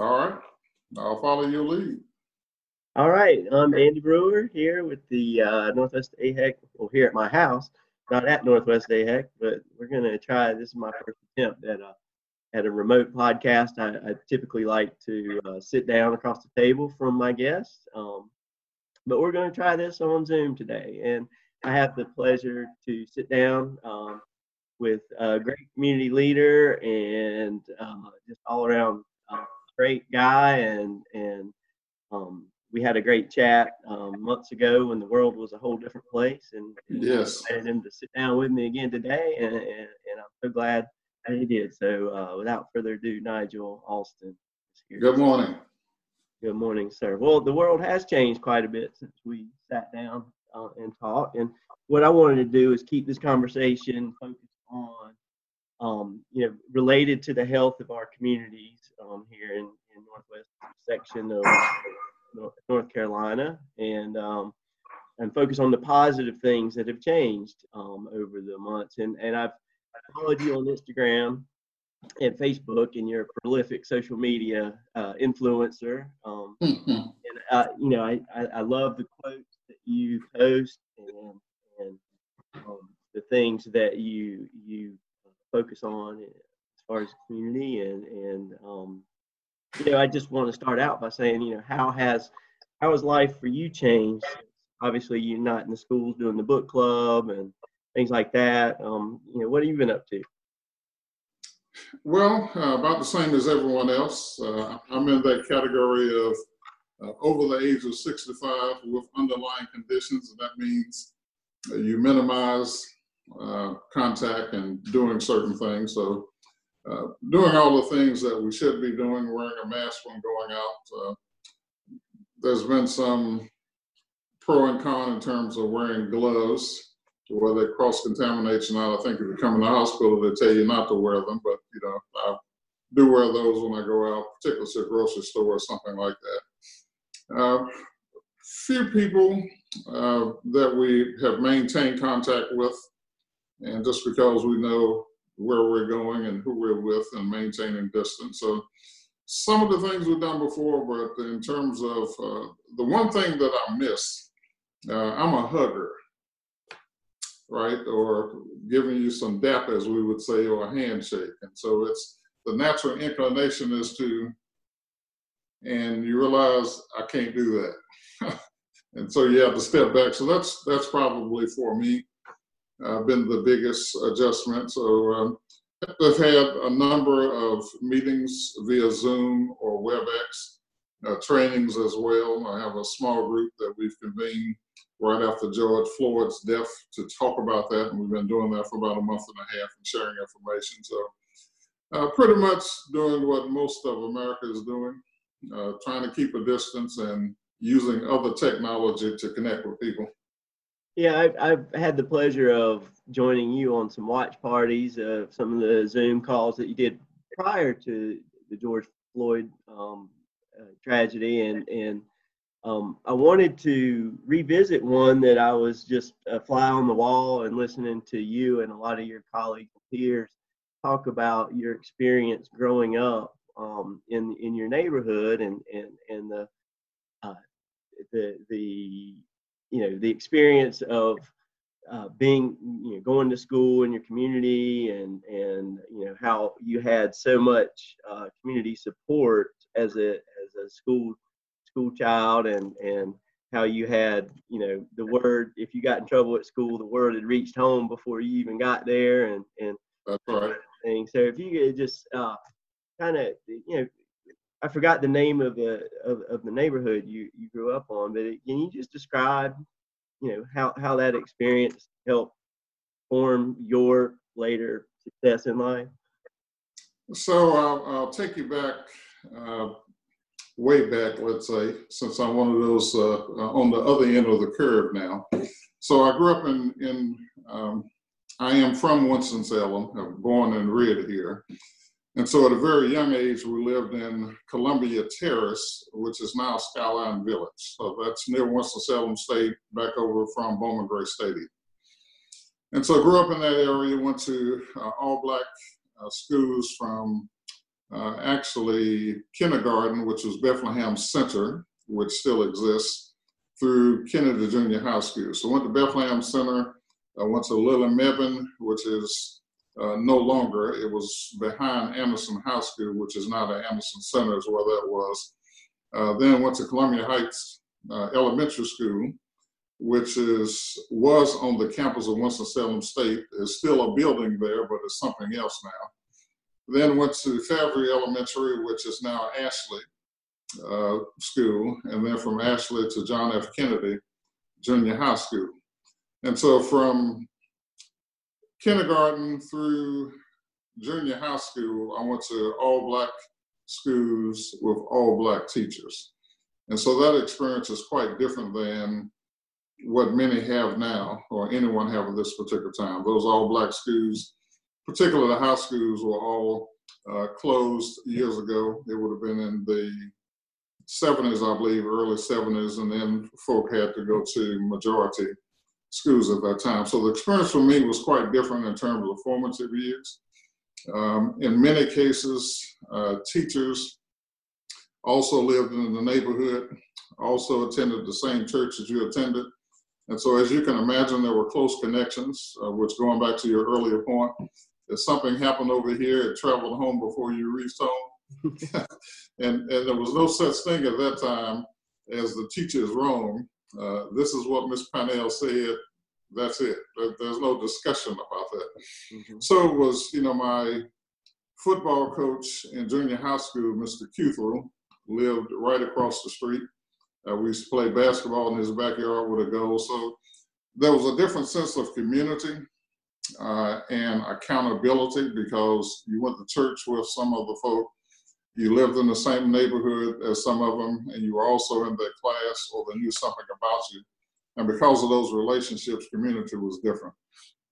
All right. I'll follow your lead. All right. I'm Andy Brewer here with the uh, Northwest AHEC, well, here at my house, not at Northwest AHEC, but we're going to try. This is my first attempt at a, at a remote podcast. I, I typically like to uh, sit down across the table from my guests, um, but we're going to try this on Zoom today. And I have the pleasure to sit down um, with a great community leader and uh, just all around uh, great guy. And and um, we had a great chat um, months ago when the world was a whole different place. And, and yes, invited him to sit down with me again today, and and, and I'm so glad that he did. So uh, without further ado, Nigel Alston. Good morning. Good morning, sir. Well, the world has changed quite a bit since we sat down uh, and talked, And what I wanted to do is keep this conversation focused on, um, you know, related to the health of our communities um, here in, in Northwest section of North Carolina, and um, and focus on the positive things that have changed um, over the months. And and I've followed you on Instagram and Facebook, and you're a prolific social media uh, influencer. Um, mm-hmm. And uh, you know, I, I, I love the quotes that you post and and um, the things that you you focus on as far as community and and um, you know I just want to start out by saying you know how has how has life for you changed? Obviously, you're not in the schools doing the book club and things like that. Um, you know, what have you been up to? Well, uh, about the same as everyone else. Uh, I'm in that category of uh, over the age of 65 with underlying conditions, and that means you minimize uh, contact and doing certain things. So, uh, doing all the things that we should be doing, wearing a mask when going out. Uh, there's been some pro and con in terms of wearing gloves, whether they cross contamination or not. I think if you come in the hospital, they tell you not to wear them, but you know, I do wear those when I go out, particularly to a grocery store or something like that. Uh, few people uh, that we have maintained contact with, and just because we know where we're going and who we're with and maintaining distance. So some of the things we've done before, but in terms of uh, the one thing that I miss, uh, I'm a hugger, right? Or giving you some dap, as we would say, or a handshake. And so it's the natural inclination is to, and you realize I can't do that. and so you have to step back. So that's that's probably for me uh, been the biggest adjustment. So um, I've had a number of meetings via Zoom or WebEx, uh, trainings as well. I have a small group that we've convened right after George Floyd's death to talk about that, and we've been doing that for about a month and a half and sharing information. So, uh, pretty much doing what most of America is doing, uh, trying to keep a distance and using other technology to connect with people. Yeah, I've, I've had the pleasure of joining you on some watch parties of some of the Zoom calls that you did prior to the George Floyd um, uh, tragedy, and and um, I wanted to revisit one that I was just a fly on the wall and listening to you and a lot of your colleagues and peers talk about your experience growing up um, in in your neighborhood and and and the uh, the the you know the experience of uh, being you know going to school in your community and and you know how you had so much uh, community support as a as a school school child and and how you had you know the word if you got in trouble at school the word had reached home before you even got there and and that's right thing. so if you could just uh, kind of you know I forgot the name of the of, of the neighborhood you you grew up on, but can you just describe, you know, how how that experience helped form your later success in life? So uh, I'll take you back, uh, way back, let's say, since I'm one of those uh, uh on the other end of the curve now. So I grew up in in um, I am from Winston Salem. Born and reared here. And so at a very young age, we lived in Columbia Terrace, which is now Skyline Village. So that's near Winston-Salem State, back over from Bowman Gray Stadium. And so I grew up in that area, went to uh, all black uh, schools from uh, actually kindergarten, which was Bethlehem Center, which still exists, through Kennedy Junior High School. So went to Bethlehem Center, I went to Lily Mebane, which is uh, no longer. It was behind Anderson High School, which is now the Anderson Center, is where that was. Uh, then went to Columbia Heights uh, Elementary School, which is was on the campus of Winston-Salem State. Is still a building there, but it's something else now. Then went to Fairview Elementary, which is now Ashley uh, School, and then from Ashley to John F. Kennedy Junior High School. And so from kindergarten through junior high school, I went to all black schools with all black teachers. And so that experience is quite different than what many have now or anyone have at this particular time. Those all black schools, particularly the high schools, were all uh, closed years ago. It would have been in the 70s, I believe, early 70s, and then folk had to go to majority schools at that time. So the experience for me was quite different in terms of formative years. Um, in many cases, uh, teachers also lived in the neighborhood, also attended the same church as you attended. And so, as you can imagine, there were close connections, uh, which going back to your earlier point, if something happened over here, it traveled home before you reached home. and, and there was no such thing at that time as the teacher is wrong. Uh, this is what Ms. Parnell said. That's it. There's no discussion about that. Mm-hmm. So it was, you know, my football coach in junior high school, Mr. Cuthro, lived right across the street. Uh, we used to play basketball in his backyard with a goal. So there was a different sense of community uh, and accountability because you went to church with some of the folk you lived in the same neighborhood as some of them, and you were also in their class or they knew something about you. And because of those relationships, community was different.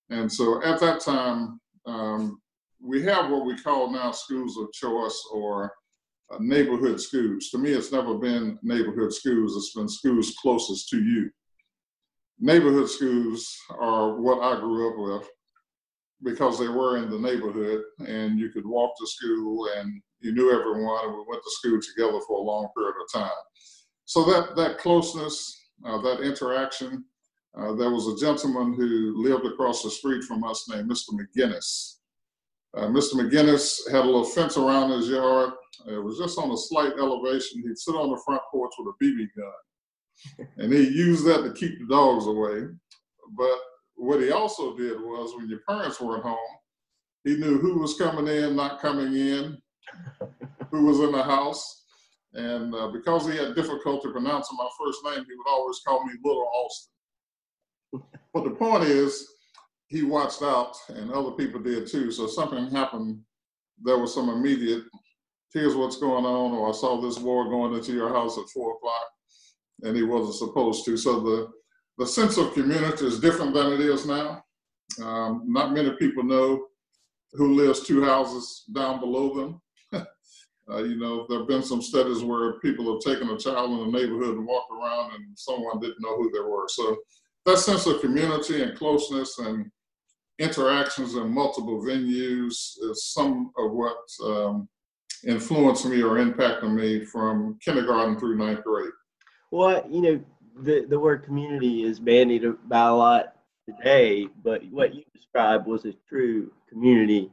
And so at that time, um, we have what we call now schools of choice or uh, neighborhood schools. To me, it's never been neighborhood schools, it's been schools closest to you. Neighborhood schools are what I grew up with because they were in the neighborhood and you could walk to school and you knew everyone, and we went to school together for a long period of time. So that that closeness, uh, that interaction. Uh, there was a gentleman who lived across the street from us named Mr. McGinnis. Uh, Mr. McGinnis had a little fence around his yard. It was just on a slight elevation. He'd sit on the front porch with a BB gun, and he used that to keep the dogs away. But what he also did was, when your parents weren't home, he knew who was coming in, not coming in, who was in the house. And uh, because he had difficulty pronouncing my first name, he would always call me Little Alston. But the point is, he watched out, and other people did too. So something happened. There was some immediate, here's what's going on, or I saw this war going into your house at four o'clock, and he wasn't supposed to. So the the sense of community is different than it is now. Um, not many people know who lives two houses down below them. Uh, you know, there have been some studies where people have taken a child in the neighborhood and walked around and someone didn't know who they were. So that sense of community and closeness and interactions in multiple venues is some of what um, influenced me or impacted me from kindergarten through ninth grade. Well, you know, the, the word community is bandied about a lot today, but what you described was a true community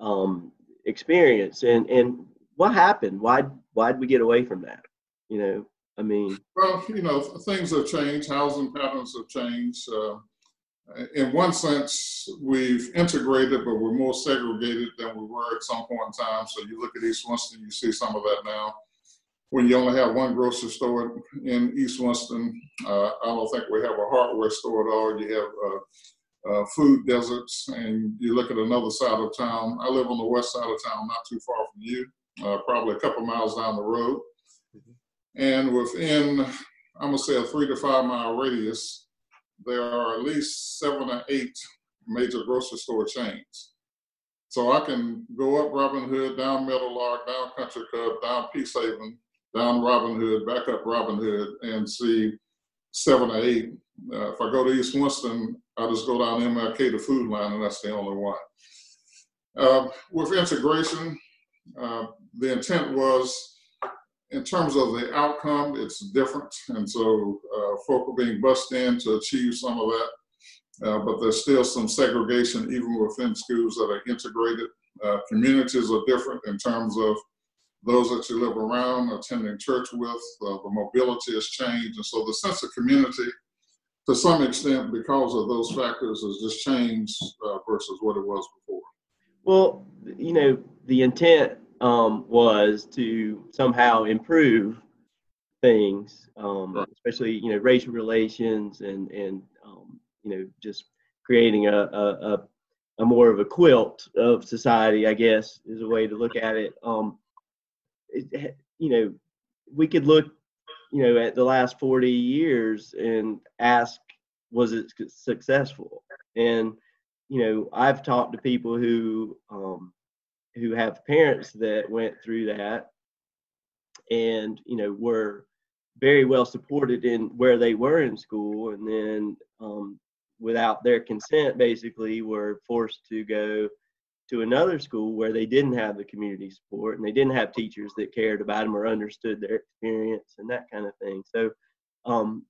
um, experience. And, and what happened? Why why did we get away from that? You know, I mean. Well, you know, things have changed. Housing patterns have changed. Uh, in one sense, we've integrated, but we're more segregated than we were at some point in time. So you look at East Winston, you see some of that now. When you only have one grocery store in East Winston, uh, I don't think we have a hardware store at all. You have uh, uh, food deserts, and you look at another side of town. I live on the west side of town, not too far from you uh, probably a couple miles down the road. Mm-hmm. And within, I'm gonna say a three to five mile radius, there are at least seven or eight major grocery store chains. So I can go up Robin Hood, down Meadowlark, down Country Club, down Peacehaven, down Robin Hood, back up Robin Hood, and see seven or eight. Uh, if I go to East Winston, I just go down MLK to Food Lion, and that's the only one. Uh, with integration, uh, the intent was, in terms of the outcome, it's different. And so uh, folk are being bussed in to achieve some of that. Uh, but there's still some segregation even within schools that are integrated. Uh, communities are different in terms of those that you live around, attending church with, uh, the mobility has changed. And so the sense of community, to some extent, because of those factors, has just changed uh, versus what it was before. Well, you know, the intent um, was to somehow improve things, um, right. especially, you know, racial relations and, and um, you know, just creating a, a, a, a, more of a quilt of society, I guess, is a way to look at it. Um, it, you know, we could look, you know, at the last 40 years and ask, was it successful? And, you know, I've talked to people who, um, who have parents that went through that and, you know, were very well supported in where they were in school and then um, without their consent basically were forced to go to another school where they didn't have the community support and they didn't have teachers that cared about them or understood their experience and that kind of thing. So, um,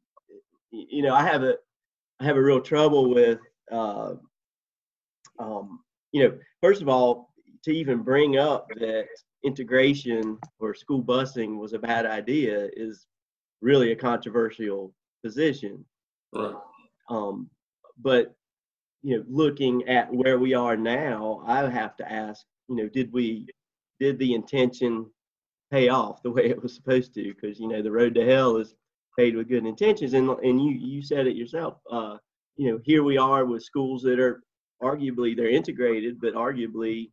you know, I have a I have a real trouble with, uh, um, you know, first of all, to even bring up that integration or school busing was a bad idea is really a controversial position. Right. Um, but you know, looking at where we are now, I have to ask, you know, did we, did the intention pay off the way it was supposed to? Because you know, the road to hell is paved with good intentions, and and you you said it yourself. Uh, you know, here we are with schools that are arguably they're integrated, but arguably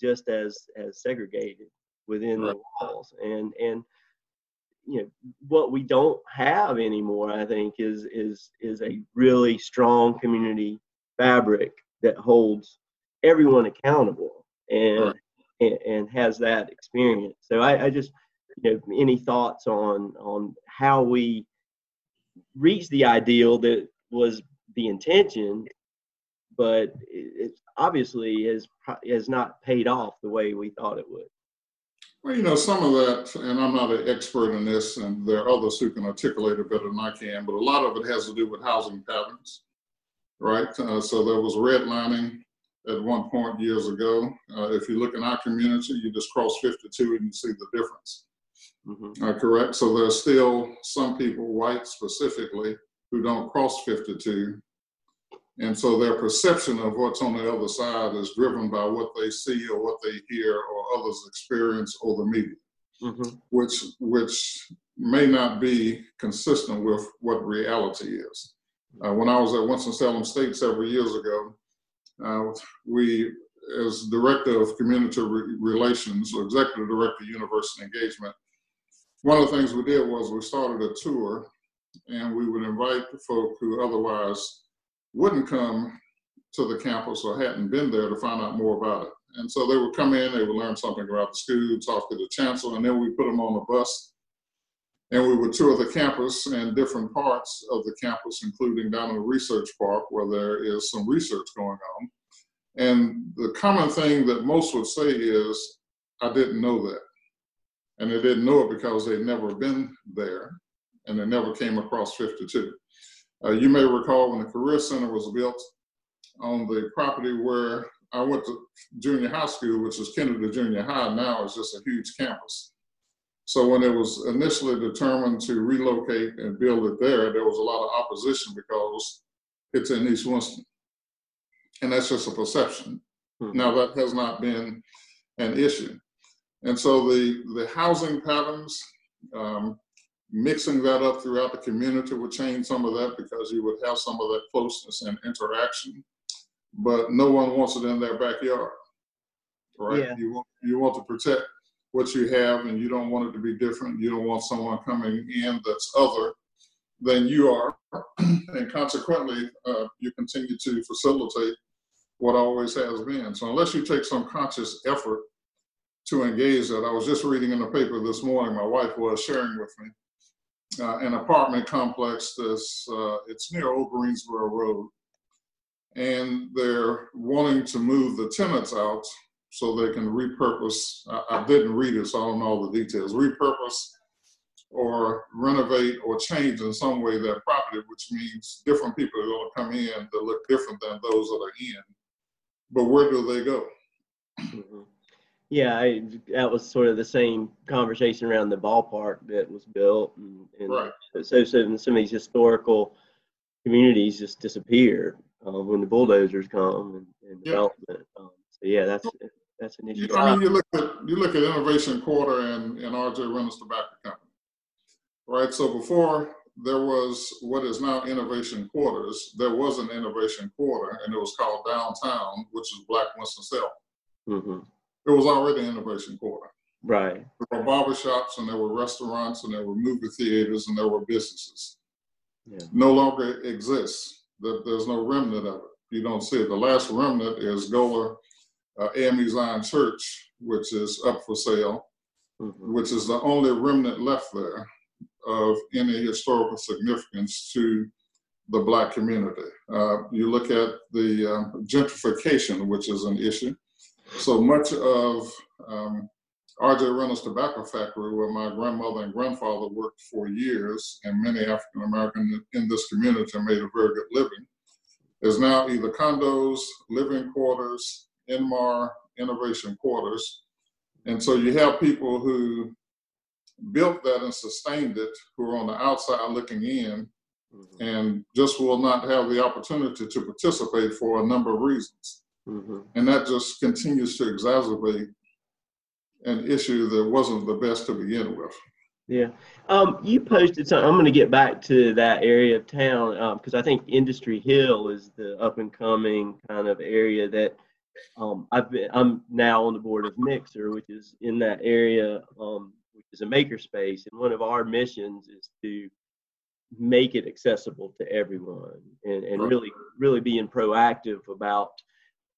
just as as segregated within right. the walls, and and you know what we don't have anymore i think is is is a really strong community fabric that holds everyone accountable and right. and, and, has that experience. So I, I, just you know any thoughts on on how we reach the ideal that was the intention, but it, obviously has has not paid off the way we thought it would. Well, you know, some of that, and I'm not an expert in this, and there are others who can articulate it better than I can, but a lot of it has to do with housing patterns right? Uh, so there was redlining at one point years ago. Uh, if you look in our community, you just cross 52 and you see the difference. Mm-hmm. Uh, correct. So there's still some people, white specifically, who don't cross 52. And so their perception of what's on the other side is driven by what they see or what they hear or others experience or the media, mm-hmm. which which may not be consistent with what reality is. Uh, when I was at Winston-Salem State several years ago, uh, we, as director of community re- relations or executive director of university engagement, one of the things we did was we started a tour and we would invite the folk who otherwise wouldn't come to the campus or hadn't been there to find out more about it. And so they would come in, they would learn something about the school, talk to the chancellor, and then we put them on the bus and we would tour the campus and different parts of the campus, including down in the research park where there is some research going on. And the common thing that most would say is, I didn't know that. And they didn't know it because they'd never been there and they never came across 52. Uh, you may recall when the Career Center was built on the property where I went to junior high school, which is Kennedy Junior High, now it's just a huge campus. So when it was initially determined to relocate and build it there, there was a lot of opposition because it's in East Winston. And that's just a perception. Hmm. Now that has not been an issue. And so the, the housing patterns, um, mixing that up throughout the community would change some of that because you would have some of that closeness and interaction. But no one wants it in their backyard, right? Yeah. You want you want to protect what you have and you don't want it to be different. You don't want someone coming in that's other than you are. and consequently, uh, you continue to facilitate what always has been. So unless you take some conscious effort to engage that, I was just reading in the paper this morning, my wife was sharing with me, uh, an apartment complex that's, uh, it's near Old Greensboro Road. And they're wanting to move the tenants out so they can repurpose. I, I didn't read it, so I don't know all the details. Repurpose or renovate or change in some way that property, which means different people are going to come in that look different than those that are in. But where do they go? Mhm. Yeah, I, that was sort of the same conversation around the ballpark that was built, and, and Right. so, so some of these historical communities just disappear uh, when the bulldozers come and, and Yeah. development. Um, so yeah, that's that's an You, issue. I mean, you look at you look at Innovation Quarter and, and RJ Reynolds Tobacco Company, right? So before there was what is now Innovation Quarters, there was an Innovation Quarter, and it was called Downtown, which is Black Winston Salem. hmm It was already an Innovation Quarter. Right. There were barber shops, and there were restaurants, and there were movie theaters, and there were businesses. Yeah. No longer exists. There- There's no remnant of it. You don't see it. The last remnant is Goler uh, AME Zion Church, which is up for sale hmm which is the only remnant left there of any historical significance to the black community. Uh, you look at the uh, gentrification, which is an issue. So much of um, RJ Reynolds Tobacco Factory, where my grandmother and grandfather worked for years, and many African Americans in this community made a very good living, is now either condos, living quarters, Inmar, innovation quarters, and so you have people who built that and sustained it, who are on the outside looking in, hmm and just will not have the opportunity to participate for a number of reasons. Hmm And that just continues to exacerbate an issue that wasn't the best to begin with. Yeah. Um, you posted something. I'm going to get back to that area of town because I think Industry Hill is the up and coming kind of area that um, I've been. I'm now on the board of Mixxer, which is in that area, um, which is a makerspace, and one of our missions is to make it accessible to everyone and, and Right. really really being proactive about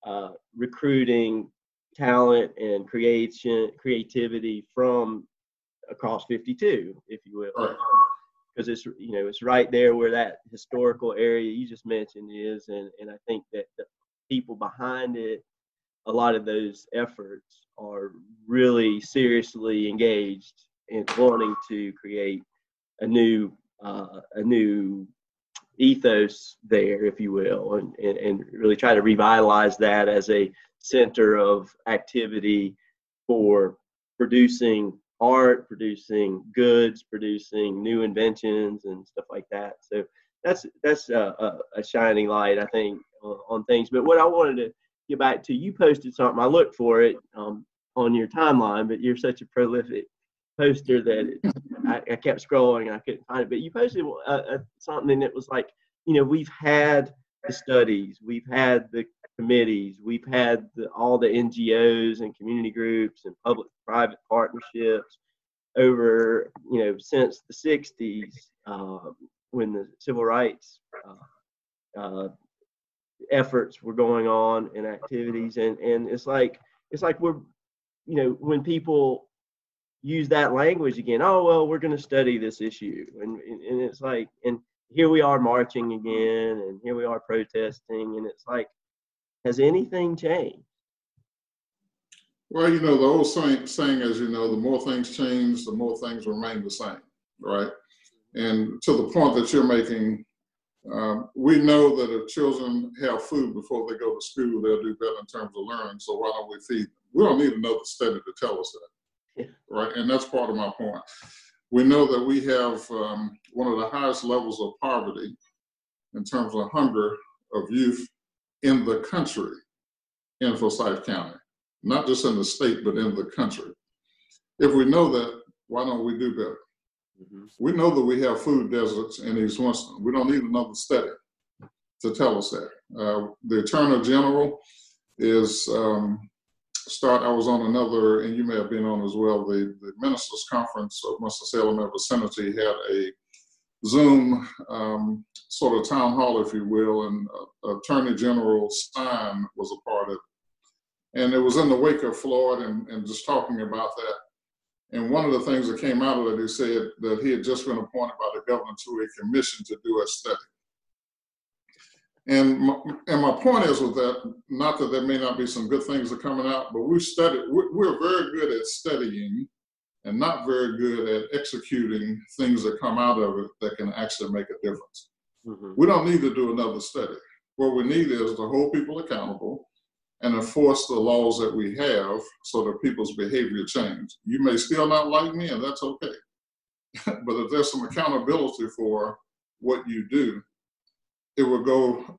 uh, recruiting talent and creation creativity from across 52 if you will Right. because it's you know it's right there where that historical area you just mentioned is and and i think that the people behind it a lot of those efforts are really seriously engaged in wanting to create a new uh, a new ethos there if you will and, and and really try to revitalize that as a center of activity for producing art, producing goods, producing new inventions and stuff like that. So that's that's a, a, shining light, I think, on, on things. But what I wanted to get back to, you posted something. I looked for it um, on your timeline, but you're such a prolific poster that it, I, I kept scrolling and I couldn't find it. But you posted uh, uh, something that was like, you know, we've had the studies, we've had the committees, we've had the, all the NGOs and community groups and public-private partnerships over, you know, since the '60s um, when the civil rights uh, uh, efforts were going on and activities, and and it's like it's like we're, you know, when people use that language again, oh well, we're going to study this issue, and and, it's like and here we are marching again and here we are protesting and it's like has anything changed Well, you know, the old saying, saying, as you know, the more things change, the more things remain the same, right? And to the point that you're making, um, we know that if children have food before they go to school, they'll do better in terms of learning. So why don't we feed them? We don't need another study to tell us that. Right? And that's part of my point. We know that we have um, one of the highest levels of poverty in terms of hunger of youth in the country in Forsyth County not just in the state, but in the country. If we know that, why don't we do better? Mhm. We know that we have food deserts in East Winston. We don't need another study to tell us that. Uh, the Attorney General is um, start. I was on another, and you may have been on as well. The, the Ministers Conference of Winston-Salem and vicinity had a Zoom um, sort of town hall, if you will, and uh, Attorney General Stein was a part of it. And it was in the wake of Floyd and, and just talking about that. And one of the things that came out of it, he said that he had just been appointed by the governor to a commission to do a study. And my, and my point is with that, not that there may not be some good things that are coming out, but we study, we're very good at studying and not very good at executing things that come out of it that can actually make a difference. Mm-hmm. We don't need to do another study. What we need is to hold people accountable and enforce the laws that we have so that people's behavior change. You may still not like me, and that's okay. but if there's some accountability for what you do, it would go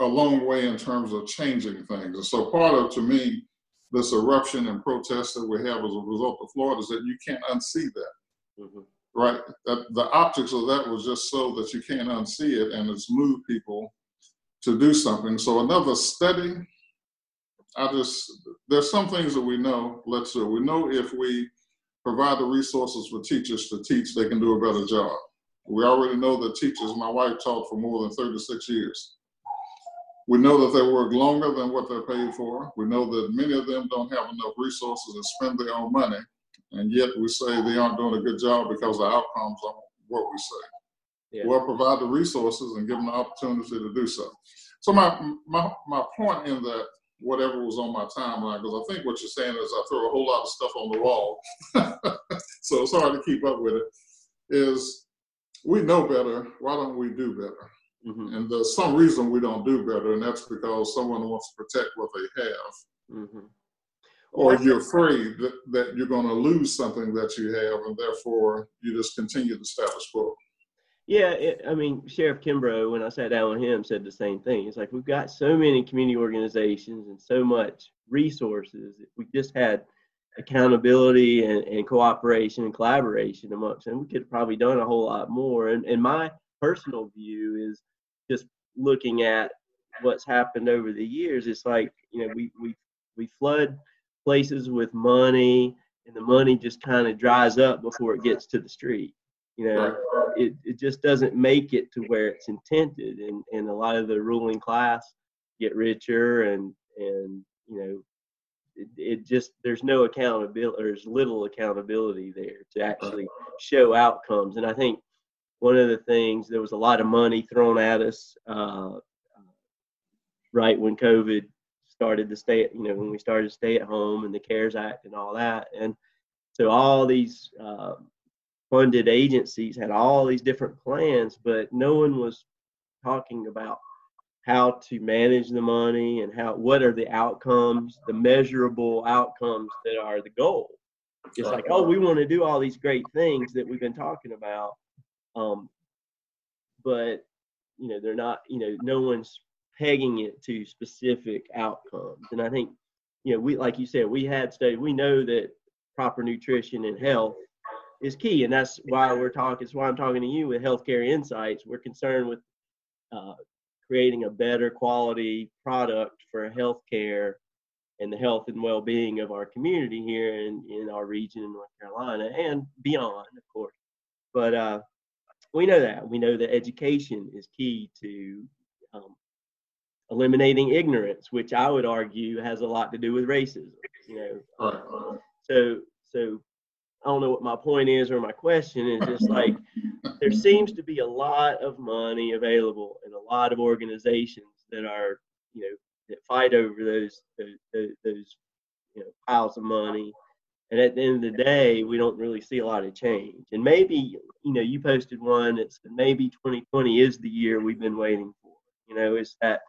a long way in terms of changing things. And so part of, to me, this eruption and protest that we have as a result of Florida is that you can't unsee that. Mm-hmm. Right? That the optics of that was just so that you can't unsee it and it's moved people to do something. So another study, I just there's some things that we know, let's do. We know if we provide the resources for teachers to teach, they can do a better job. We already know that teachers, my wife taught for more than 36 years. We know that they work longer than what they're paid for. We know that many of them don't have enough resources to spend their own money. And yet we say they aren't doing a good job because the outcomes aren't what we say. Yeah. We'll provide the resources and give them the opportunity to do so. So my, my, my point in that, whatever was on my timeline, because I think what you're saying is I throw a whole lot of stuff on the wall. so it's hard to keep up with it, is we know better. Why don't we do better? Mm-hmm. And there's some reason we don't do better, and that's because someone wants to protect what they have. Mm-hmm. Or you're afraid that, that you're going to lose something that you have, and therefore you just continue the status quo. Yeah, it, I mean, Sheriff Kimbrough, when I sat down with him, said the same thing. It's like we've got so many community organizations and so much resources. If we just had accountability and, and cooperation and collaboration amongst them, we could have probably done a whole lot more. And, and my personal view is just looking at what's happened over the years, it's like you know we we we flood places with money, and the money just kind of dries up before it gets to the street. You know, it it just doesn't make it to where it's intended, and and a lot of the ruling class get richer, and and you know. It, it just there's no accountability there's little accountability there to actually show outcomes. And i think one of the things there was a lot of money thrown at us uh, right when COVID started to stay, you know, when we started to stay at home and the CARES Act and all that, and so all these uh, funded agencies had all these different plans, but no one was talking about how to manage the money and how what are the outcomes, the measurable outcomes that are the goal. It's like, oh, we want to do all these great things that we've been talking about, um, but you know, they're not, you know, no one's pegging it to specific outcomes. And I think, you know, we, like you said, we had studied, we know that proper nutrition and health is key. And that's why we're talking, it's why I'm talking to you with healthcare insights. We're concerned with uh, creating a better quality product for healthcare and the health and well-being of our community here in, in our region in North Carolina and beyond, of course. But uh, we know that. We know that education is key to um, eliminating ignorance, which I would argue has a lot to do with racism. You know, um, so so I don't know what my point is or my question is. Just like there seems to be a lot of money available and a lot of organizations that are you know that fight over those those, those you know piles of money and at the end of the day, we don't really see a lot of change. And maybe, you know, you posted one that said maybe 2020 is the year we've been waiting for. You know, is that,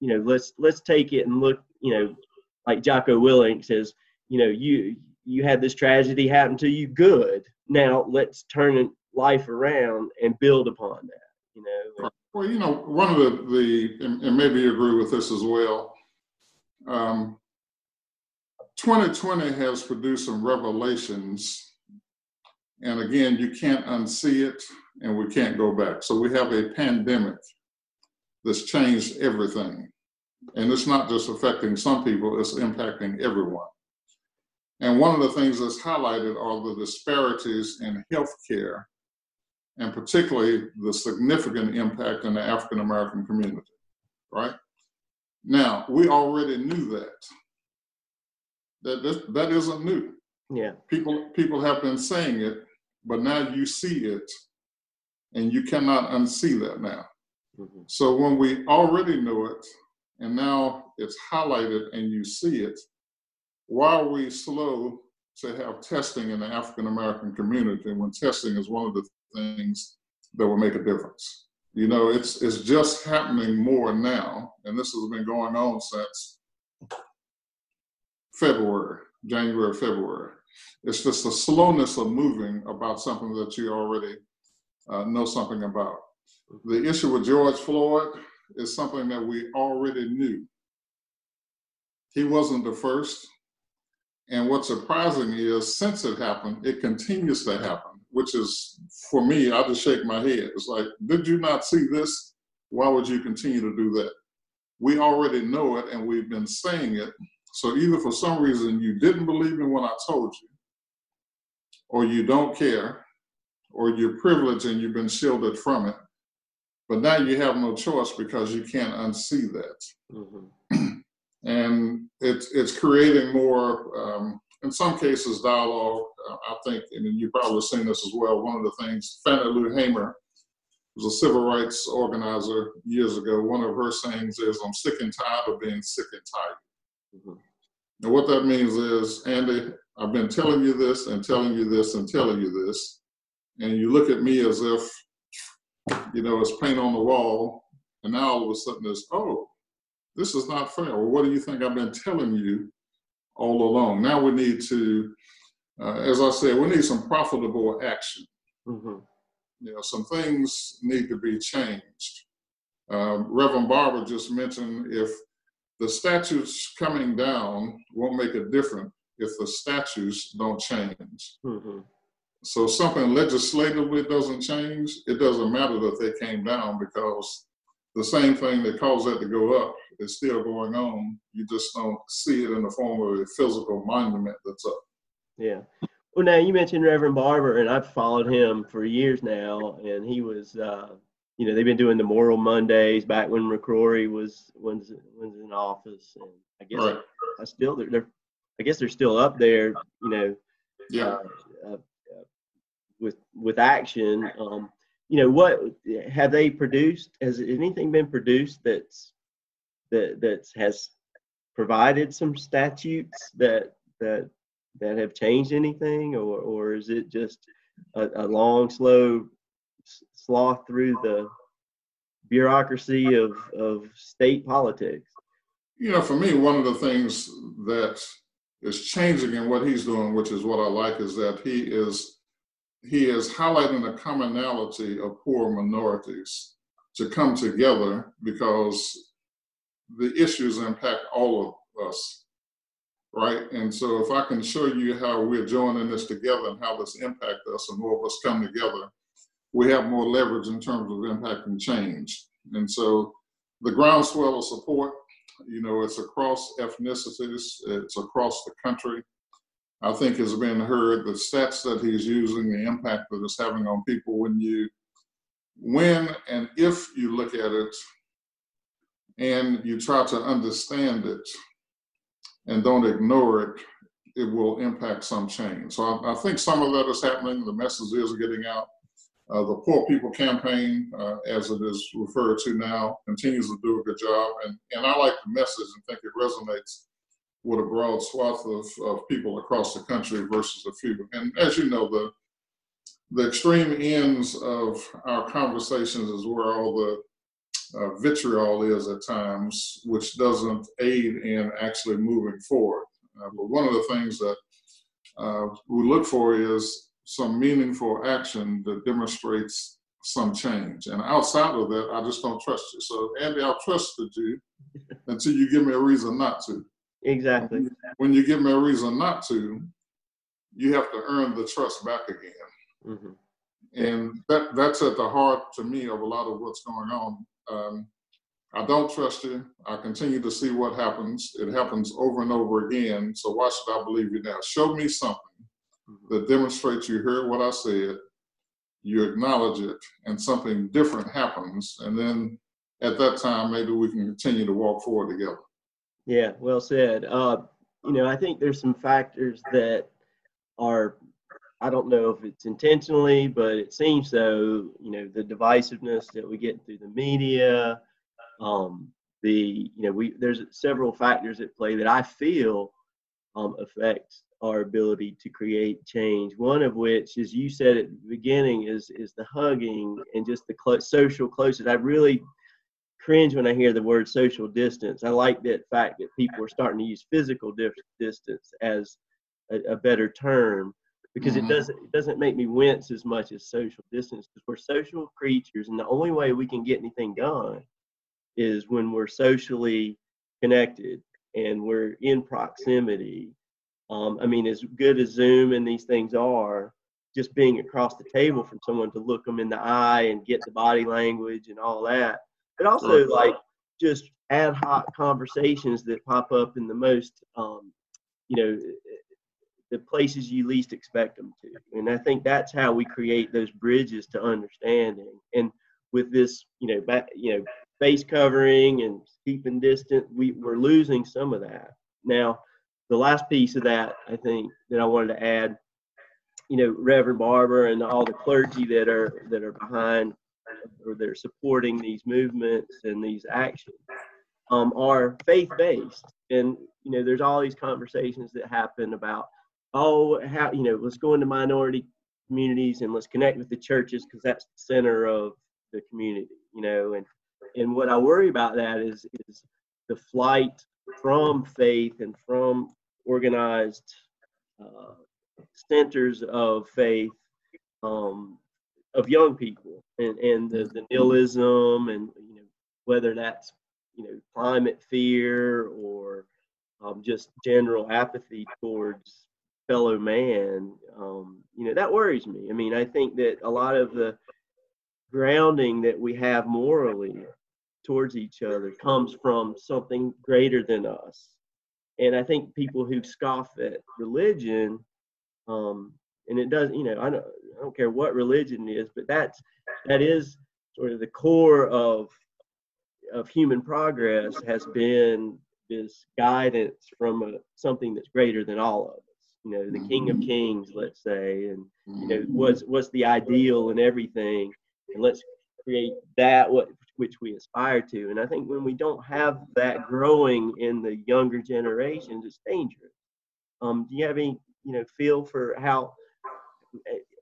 you know, let's let's take it and look, you know, like Jocko Willink says, you know, you you had this tragedy happen to you, good. Now let's turn life around and build upon that. You know. Well, you know, one of the the and, and maybe you agree with this as well. Um, 2020 has produced some revelations. And again, you can't unsee it and we can't go back. So we have a pandemic that's changed everything. And it's not just affecting some people, it's impacting everyone. And one of the things that's highlighted are the disparities in healthcare, and particularly the significant impact in the African American community, right? Now, we already knew that. That, that, that isn't new. Yeah. People people have been saying it, but now you see it, and you cannot unsee that now. Mhm. So when we already know it and now it's highlighted and you see it, why are we slow to have testing in the African American community when testing is one of the things that will make a difference? You know, it's it's just happening more now, and this has been going on since February, January, February. It's just the slowness of moving about something that you already uh, know something about. The issue with George Floyd is something that we already knew. He wasn't the first. And what's surprising is since it happened, it continues to happen, which is for me, I just shake my head. It's like, did you not see this? Why would you continue to do that? We already know it and we've been saying it. So either for some reason you didn't believe in what I told you, or you don't care, or you're privileged and you've been shielded from it. But now you have no choice because you can't unsee that. Mhm. and it's it's creating more, um, in some cases, dialogue. Uh, I think, and you've probably seen this as well. One of the things, Fannie Lou Hamer was a civil rights organizer years ago. One of her sayings is, "I'm sick and tired of being sick and tired." Mhm. And what that means is, Andy, I've been telling you this and telling you this and telling you this, and you look at me as if, you know, it's paint on the wall, and now all of a sudden it's, oh, this is not fair. Well, what do you think I've been telling you all along? Now we need to, uh, as I said, we need some profitable action. Mhm. You know, some things need to be changed. Um, Reverend Barber just mentioned if the statutes coming down won't make a difference if the statutes don't change. Mhm. So something legislatively doesn't change, it doesn't matter that they came down because the same thing that caused that to go up is still going on. You just don't see it in the form of a physical monument that's up. Yeah. Well, now you mentioned Reverend Barber, and I've followed him for years now, and he was, uh, you know, they've been doing the Moral Mondays back when McCrory was was was in office, and I guess Right. I still they're, they're I guess they're still up there, you know, Yeah. uh, uh, with with action. Um, you know, what have they produced? Has anything been produced that's that that has provided some statutes that that that have changed anything, or or is it just a, a long, slow s- sloth through the bureaucracy of of state politics? You know, for me, one of the things that is changing in what he's doing, which is what I like, is that he is he is highlighting the commonality of poor minorities to come together because the issues impact all of us, right? And so, if I can show you how we're joining this together and how this impacts us, and more of us come together, we have more leverage in terms of impact and change. And so, the groundswell of support you know, it's across ethnicities, it's across the country. I think has been heard the stats that he's using, the impact that it's having on people when you, when and if you look at it and you try to understand it and don't ignore it, it will impact some change. So I, I think some of that is happening. The message is getting out. Uh, the Poor People Campaign, uh, as it is referred to now, continues to do a good job. And, and I like the message and think it resonates with a broad swath of, of people across the country versus a few. And as you know, the the extreme ends of our conversations is where all the uh, vitriol is at times, which doesn't aid in actually moving forward. Uh, but one of the things that uh, we look for is some meaningful action that demonstrates some change. And outside of that, I just don't trust you. So, Andy, I've trusted you until you give me a reason not to. Exactly. When you give me a reason not to, you have to earn the trust back again. hmm And that, that's at the heart to me of a lot of what's going on. Um, I don't trust you. I continue to see what happens. It happens over and over again. So why should I believe you now? Show me something that demonstrates you heard what I said, you acknowledge it, and something different happens. And then at that time, maybe we can continue to walk forward together. Yeah, well said. Uh, you know, I think there's some factors that are I don't know if it's intentionally, but it seems so. You know, the divisiveness that we get through the media, um, the you know, we there's several factors at play that I feel um, affects our ability to create change. One of which, as you said at the beginning, is is the hugging and just the social closeness. I really cringe when I hear the word social distance. I like that fact that people are starting to use physical distance as a, a better term because mm-hmm. it doesn't it doesn't make me wince as much as social distance because we're social creatures and the only way we can get anything done is when we're socially connected and we're in proximity um, i mean as good as zoom and these things are just being across the table from someone to look them in the eye and get the body language and all that but also like just ad hoc conversations that pop up in the most um, you know the places you least expect them to. And I think that's how we create those bridges to understanding. And with this, you know, back, you know, face covering and keeping distant, we, we're losing some of that. Now, the last piece of that, I think, that I wanted to add, you know, Reverend Barber and all the clergy that are that are behind or they're supporting these movements and these actions um, are faith based. And you know, there's all these conversations that happen about oh, how you know, let's go into minority communities and let's connect with the churches because that's the center of the community, you know. And and what I worry about that is is the flight from faith and from organized uh, centers of faith um, of young people and and the, the nihilism and you know whether that's you know climate fear or um, just general apathy towards fellow man, um, you know, that worries me. I mean, I think that a lot of the grounding that we have morally towards each other comes from something greater than us. And I think people who scoff at religion, um, and it does, you know, I don't, I don't care what religion is, but that's that is sort of the core of of human progress has been this guidance from a, something that's greater than all of us you know the king of mm-hmm. kings let's say and you know mm-hmm. what's what's the ideal and everything and let's create that what which we aspire to and i think when we don't have that growing in the younger generations it's dangerous um do you have any you know feel for how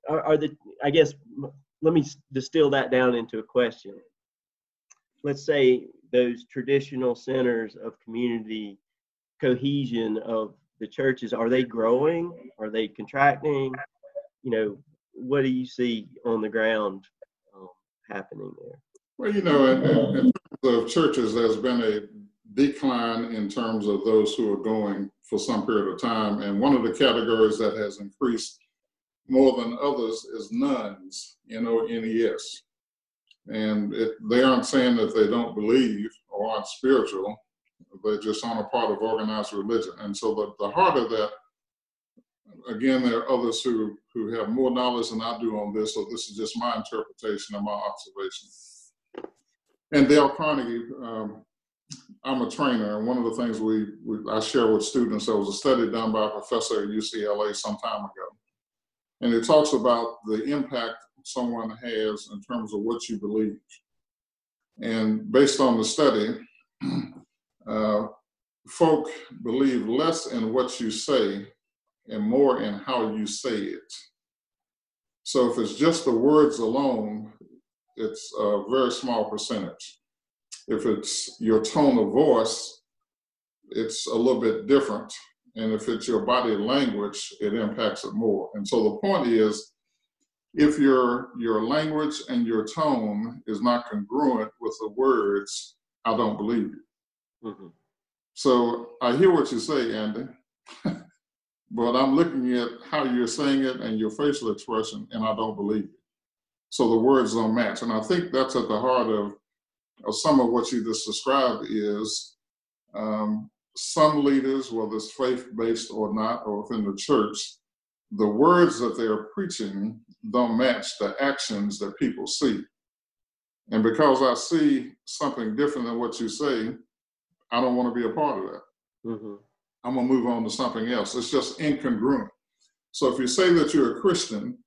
are, are the i guess let me distill that down into a question. Let's say those traditional centers of community cohesion of the churches are they growing? Are they contracting? You know what do you see on the ground um, happening there? Well you know in, in, terms of churches there's been a decline in terms of those who are going for some period of time and one of the categories that has increased more than others is nones n-o-n-e-s and it, they aren't saying that they don't believe or aren't spiritual they're just aren't a part of organized religion. And so the, the heart of that, again, there are others who, who have more knowledge than I do on this, so this is just my interpretation and my observation. And Dale Carnegie, um, I'm a trainer, and one of the things we, we, I share with students, there was a study done by a professor at UCLA some time ago, and it talks about the impact someone has in terms of what you believe. And based on the study, Uh, folk believe less in what you say and more in how you say it. So if it's just the words alone, it's a very small percentage. If it's your tone of voice, it's a little bit different. And if it's your body language, it impacts it more. And so the point is, if your your language and your tone is not congruent with the words, I don't believe you. Mm-hmm. So I hear what you say, Andy, but I'm looking at how you're saying it and your facial expression, and I don't believe it. So the words don't match. And I think that's at the heart of, of some of what you just described is um, some leaders, whether it's faith-based or not, or within the church, the words that they're preaching don't match the actions that people see. And because I see something different than what you say, I don't want to be a part of that. Mm-hmm. I'm gonna move on to something else. It's just incongruent. So if you say that you're a Christian,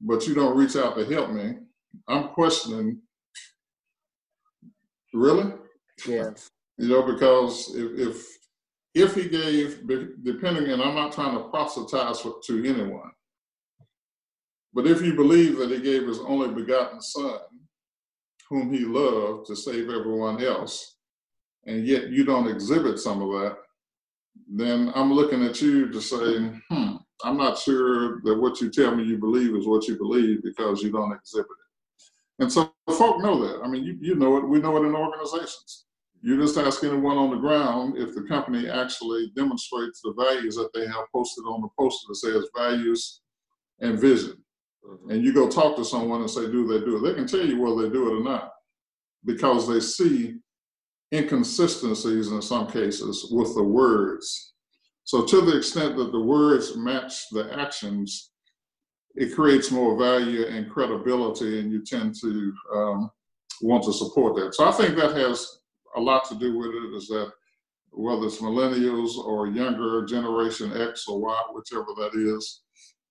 but you don't reach out to help me, I'm questioning, really? Yeah. You know, because if, if, if he gave, depending, and I'm not trying to proselytize to anyone, but if you believe that he gave his only begotten son, whom he loved to save everyone else, and yet you don't exhibit some of that, then I'm looking at you to say, hmm, I'm not sure that what you tell me you believe is what you believe because you don't exhibit it. And so folk know that. I mean, you, you know it. We know it in organizations. You just ask anyone on the ground if the company actually demonstrates the values that they have posted on the poster that says values and vision. Mm-hmm. And you go talk to someone and say, do they do it? They can tell you whether they do it or not because they see inconsistencies in some cases with the words. So, to the extent that the words match the actions, it creates more value and credibility, and you tend to um, want to support that. So, I think that has a lot to do with it. Is that whether it's millennials or younger generation X or Y, whichever that is,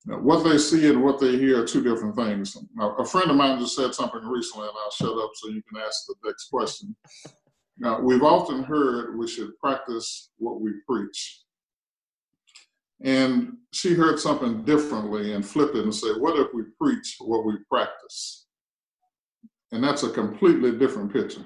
what they see and what they hear are two different things. Now, a friend of mine just said something recently, and I'll shut up so you can ask the next question. Now, we've often heard we should practice what we preach. And she heard something differently and flipped it and said, What if we preach what we practice? And that's a completely different picture.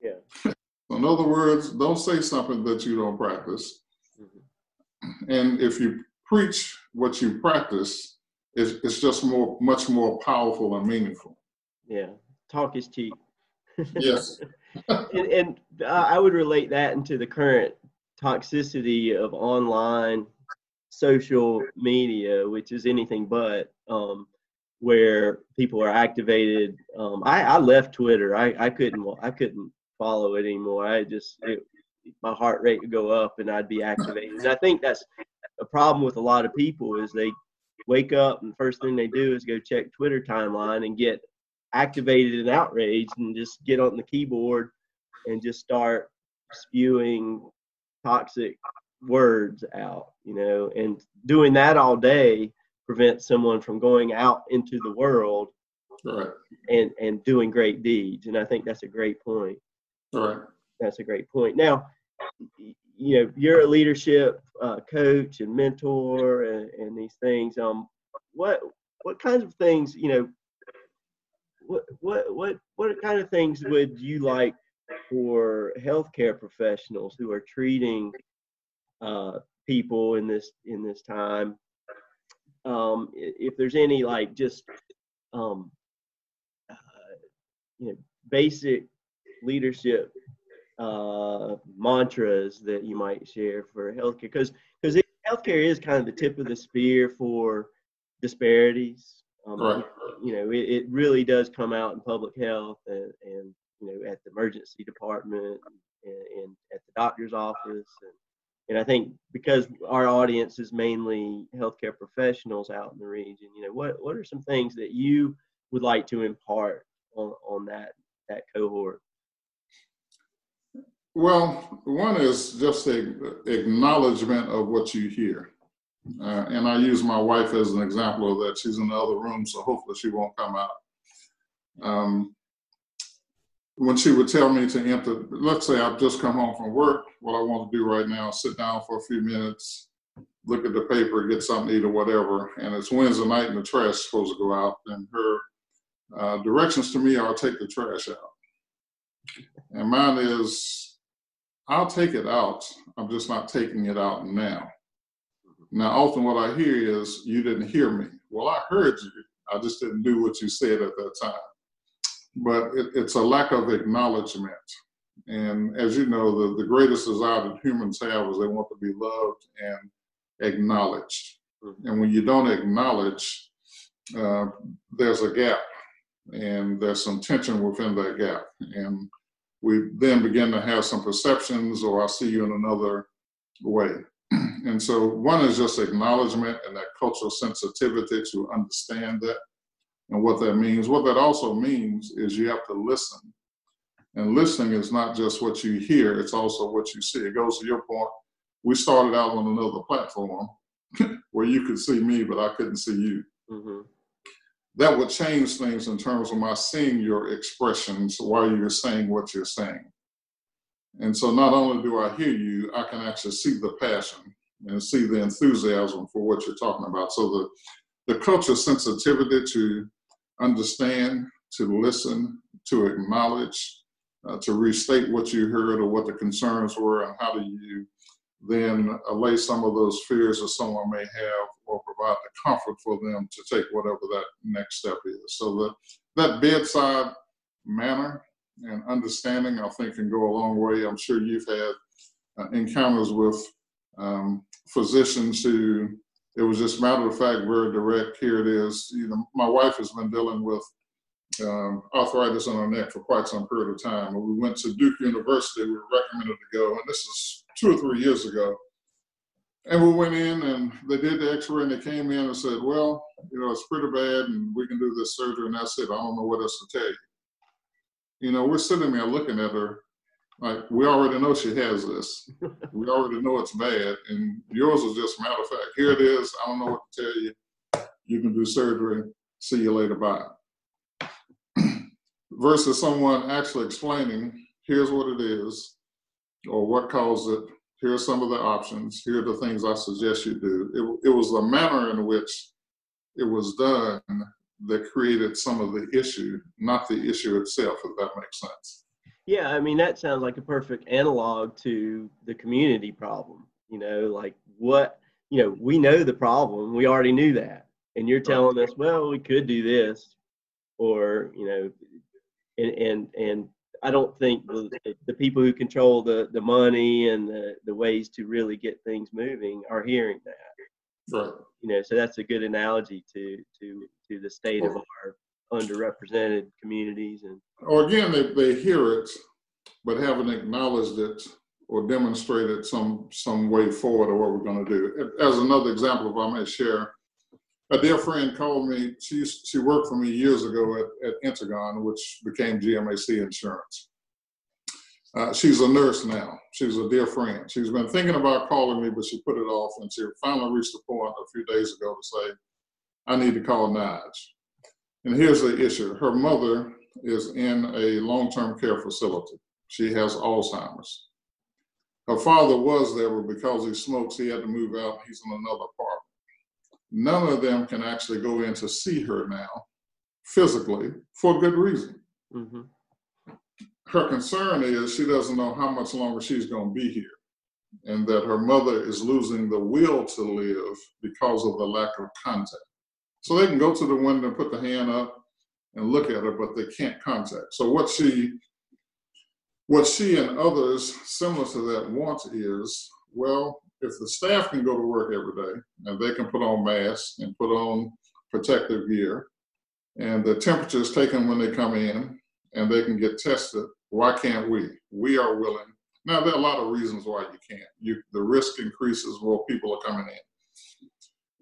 Yeah. In other words, don't say something that you don't practice. Mm-hmm. And if you preach what you practice, it's, it's just more, much more powerful and meaningful. Yeah. Talk is cheap. yes. and, and I would relate that into the current toxicity of online social media, which is anything but, um, where people are activated. Um, I, I left Twitter. I, I couldn't I couldn't follow it anymore. I just it, my heart rate would go up and I'd be activated. And I think that's a problem with a lot of people is they wake up and first thing they do is go check Twitter timeline and get activated and outraged and just get on the keyboard and just start spewing toxic words out, you know, and doing that all day prevents someone from going out into the world right. and and doing great deeds. And I think that's a great point. Right. That's a great point. Now, you know, you're a leadership uh, coach and mentor and, and these things. Um, what what kinds of things, you know, what what what what kind of things would you like for healthcare professionals who are treating uh, people in this in this time? Um, if there's any like just um, uh, you know basic leadership uh, mantras that you might share for healthcare because because healthcare is kind of the tip of the spear for disparities um, right. You know, it, it, really does come out in public health and, and you know at the emergency department and, and at the doctor's office and and I think because our audience is mainly healthcare professionals out in the region, you know, what what are some things that you would like to impart on, on that that cohort? Well, one is just a acknowledgement of what you hear. Uh, and I use my wife as an example of that. She's in the other room, so hopefully she won't come out. Um, when she would tell me to enter, let's say I've just come home from work, what I want to do right now is sit down for a few minutes, look at the paper, get something to eat or whatever, and it's Wednesday night and the trash is supposed to go out, and her uh, directions to me are take the trash out. And mine is, I'll take it out, I'm just not taking it out now. Now, often what I hear is, you didn't hear me. Well, I heard you. I just didn't do what you said at that time. But it, it's a lack of acknowledgement. And as you know, the, the greatest desire that humans have is they want to be loved and acknowledged. And when you don't acknowledge, uh, there's a gap and there's some tension within that gap. And we then begin to have some perceptions or I'll see you in another way. And so one is just acknowledgement and that cultural sensitivity to understand that and what that means. What that also means is you have to listen. And listening is not just what you hear, it's also what you see. It goes to your point. We started out on another platform, where you could see me, but I couldn't see you. Mm-hmm. That would change things in terms of my seeing your expressions while you're saying what you're saying. And so not only do I hear you, I can actually see the passion and see the enthusiasm for what you're talking about. So the, the culture sensitivity to understand, to listen, to acknowledge, uh, to restate what you heard or what the concerns were, and how do you then allay some of those fears that someone may have or provide the comfort for them to take whatever that next step is. So the, that bedside manner and understanding, I think, can go a long way. I'm sure you've had uh, encounters with um, physicians who it was just matter of fact, very direct. Here it is. You know, my wife has been dealing with um, arthritis in her neck for quite some period of time. And we went to Duke University. We were recommended to go, and this is two or three years ago. And we went in and they did the x-ray and they came in and said, well, you know, it's pretty bad and we can do this surgery and that's it. I don't know what else to tell you. You know, we're sitting there looking at her like, we already know she has this. we already know it's bad. And yours is just a matter of fact. Here it is. I don't know what to tell you. You can do surgery. See you later. Bye. Versus someone actually explaining, here's what it is or what caused it. Here are some of the options. Here are the things I suggest you do. It, it was the manner in which it was done that created some of the issue, not the issue itself, if that makes sense. Yeah, I mean, that sounds like a perfect analog to the community problem. You know, like what, you know, we know the problem, we already knew that. And you're telling us, well, we could do this, or, you know, and, and, and I don't think the, the people who control the, the money and the, the ways to really get things moving are hearing that. Right. You know, so that's a good analogy to to to the state of our underrepresented communities and. Or again, they, they hear it, but haven't acknowledged it or demonstrated some some way forward of what we're going to do. As another example, if I may share, a dear friend called me. She she worked for me years ago at, at Integon, which became GMAC Insurance. Uh, she's a nurse now. She's a dear friend. She's been thinking about calling me, but she put it off, and she finally reached the point a few days ago to say, "I need to call Nige." And here's the issue: her mother is in a long-term care facility. She has Alzheimer's. Her father was there, but because he smokes, he had to move out. He's in another apartment none of them can actually go in to see her now physically for good reason. Mm-hmm. Her concern is she doesn't know how much longer she's going to be here and that her mother is losing the will to live because of the lack of contact. So they can go to the window and put the hand up and look at her, but they can't contact. So what she what she and others similar to that want is, well, if the staff can go to work every day and they can put on masks and put on protective gear and the temperature is taken when they come in and they can get tested, why can't we? We are willing. Now, there are a lot of reasons why you can't. You, the risk increases while people are coming in.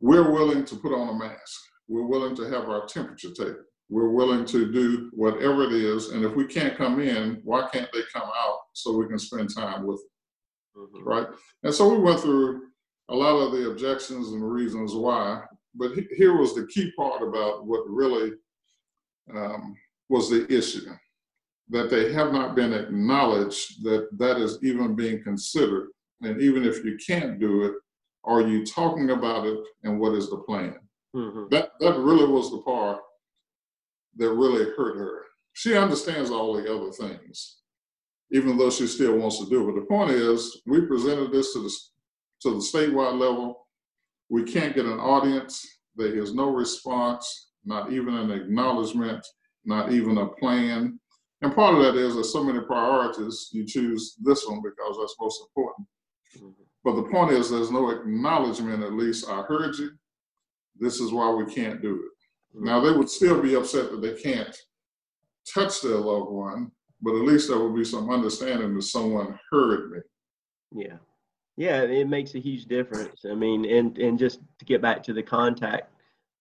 We're willing to put on a mask. We're willing to have our temperature taken. We're willing to do whatever it is. And if we can't come in, why can't they come out so we can spend time with them? Mm-hmm. right? And so we went through a lot of the objections and the reasons why, but he, here was the key part about what really um, was the issue that they have not been acknowledged that that is even being considered. And even if you can't do it, are you talking about it and what is the plan? Mm-hmm. That that really was the part that really hurt her. She understands all the other things, even though she still wants to do it. But the point is, we presented this to the to the statewide level. We can't get an audience. There is no response, not even an acknowledgement, not even a plan. And part of that is there's so many priorities. You choose this one because that's most important. Mm-hmm. But the point is, there's no acknowledgement. At least I heard you. This is why we can't do it. Mm-hmm. Now they would still be upset that they can't touch their loved one, but at least there will be some understanding that someone heard me. Yeah. Yeah, it makes a huge difference. I mean, and and just to get back to the contact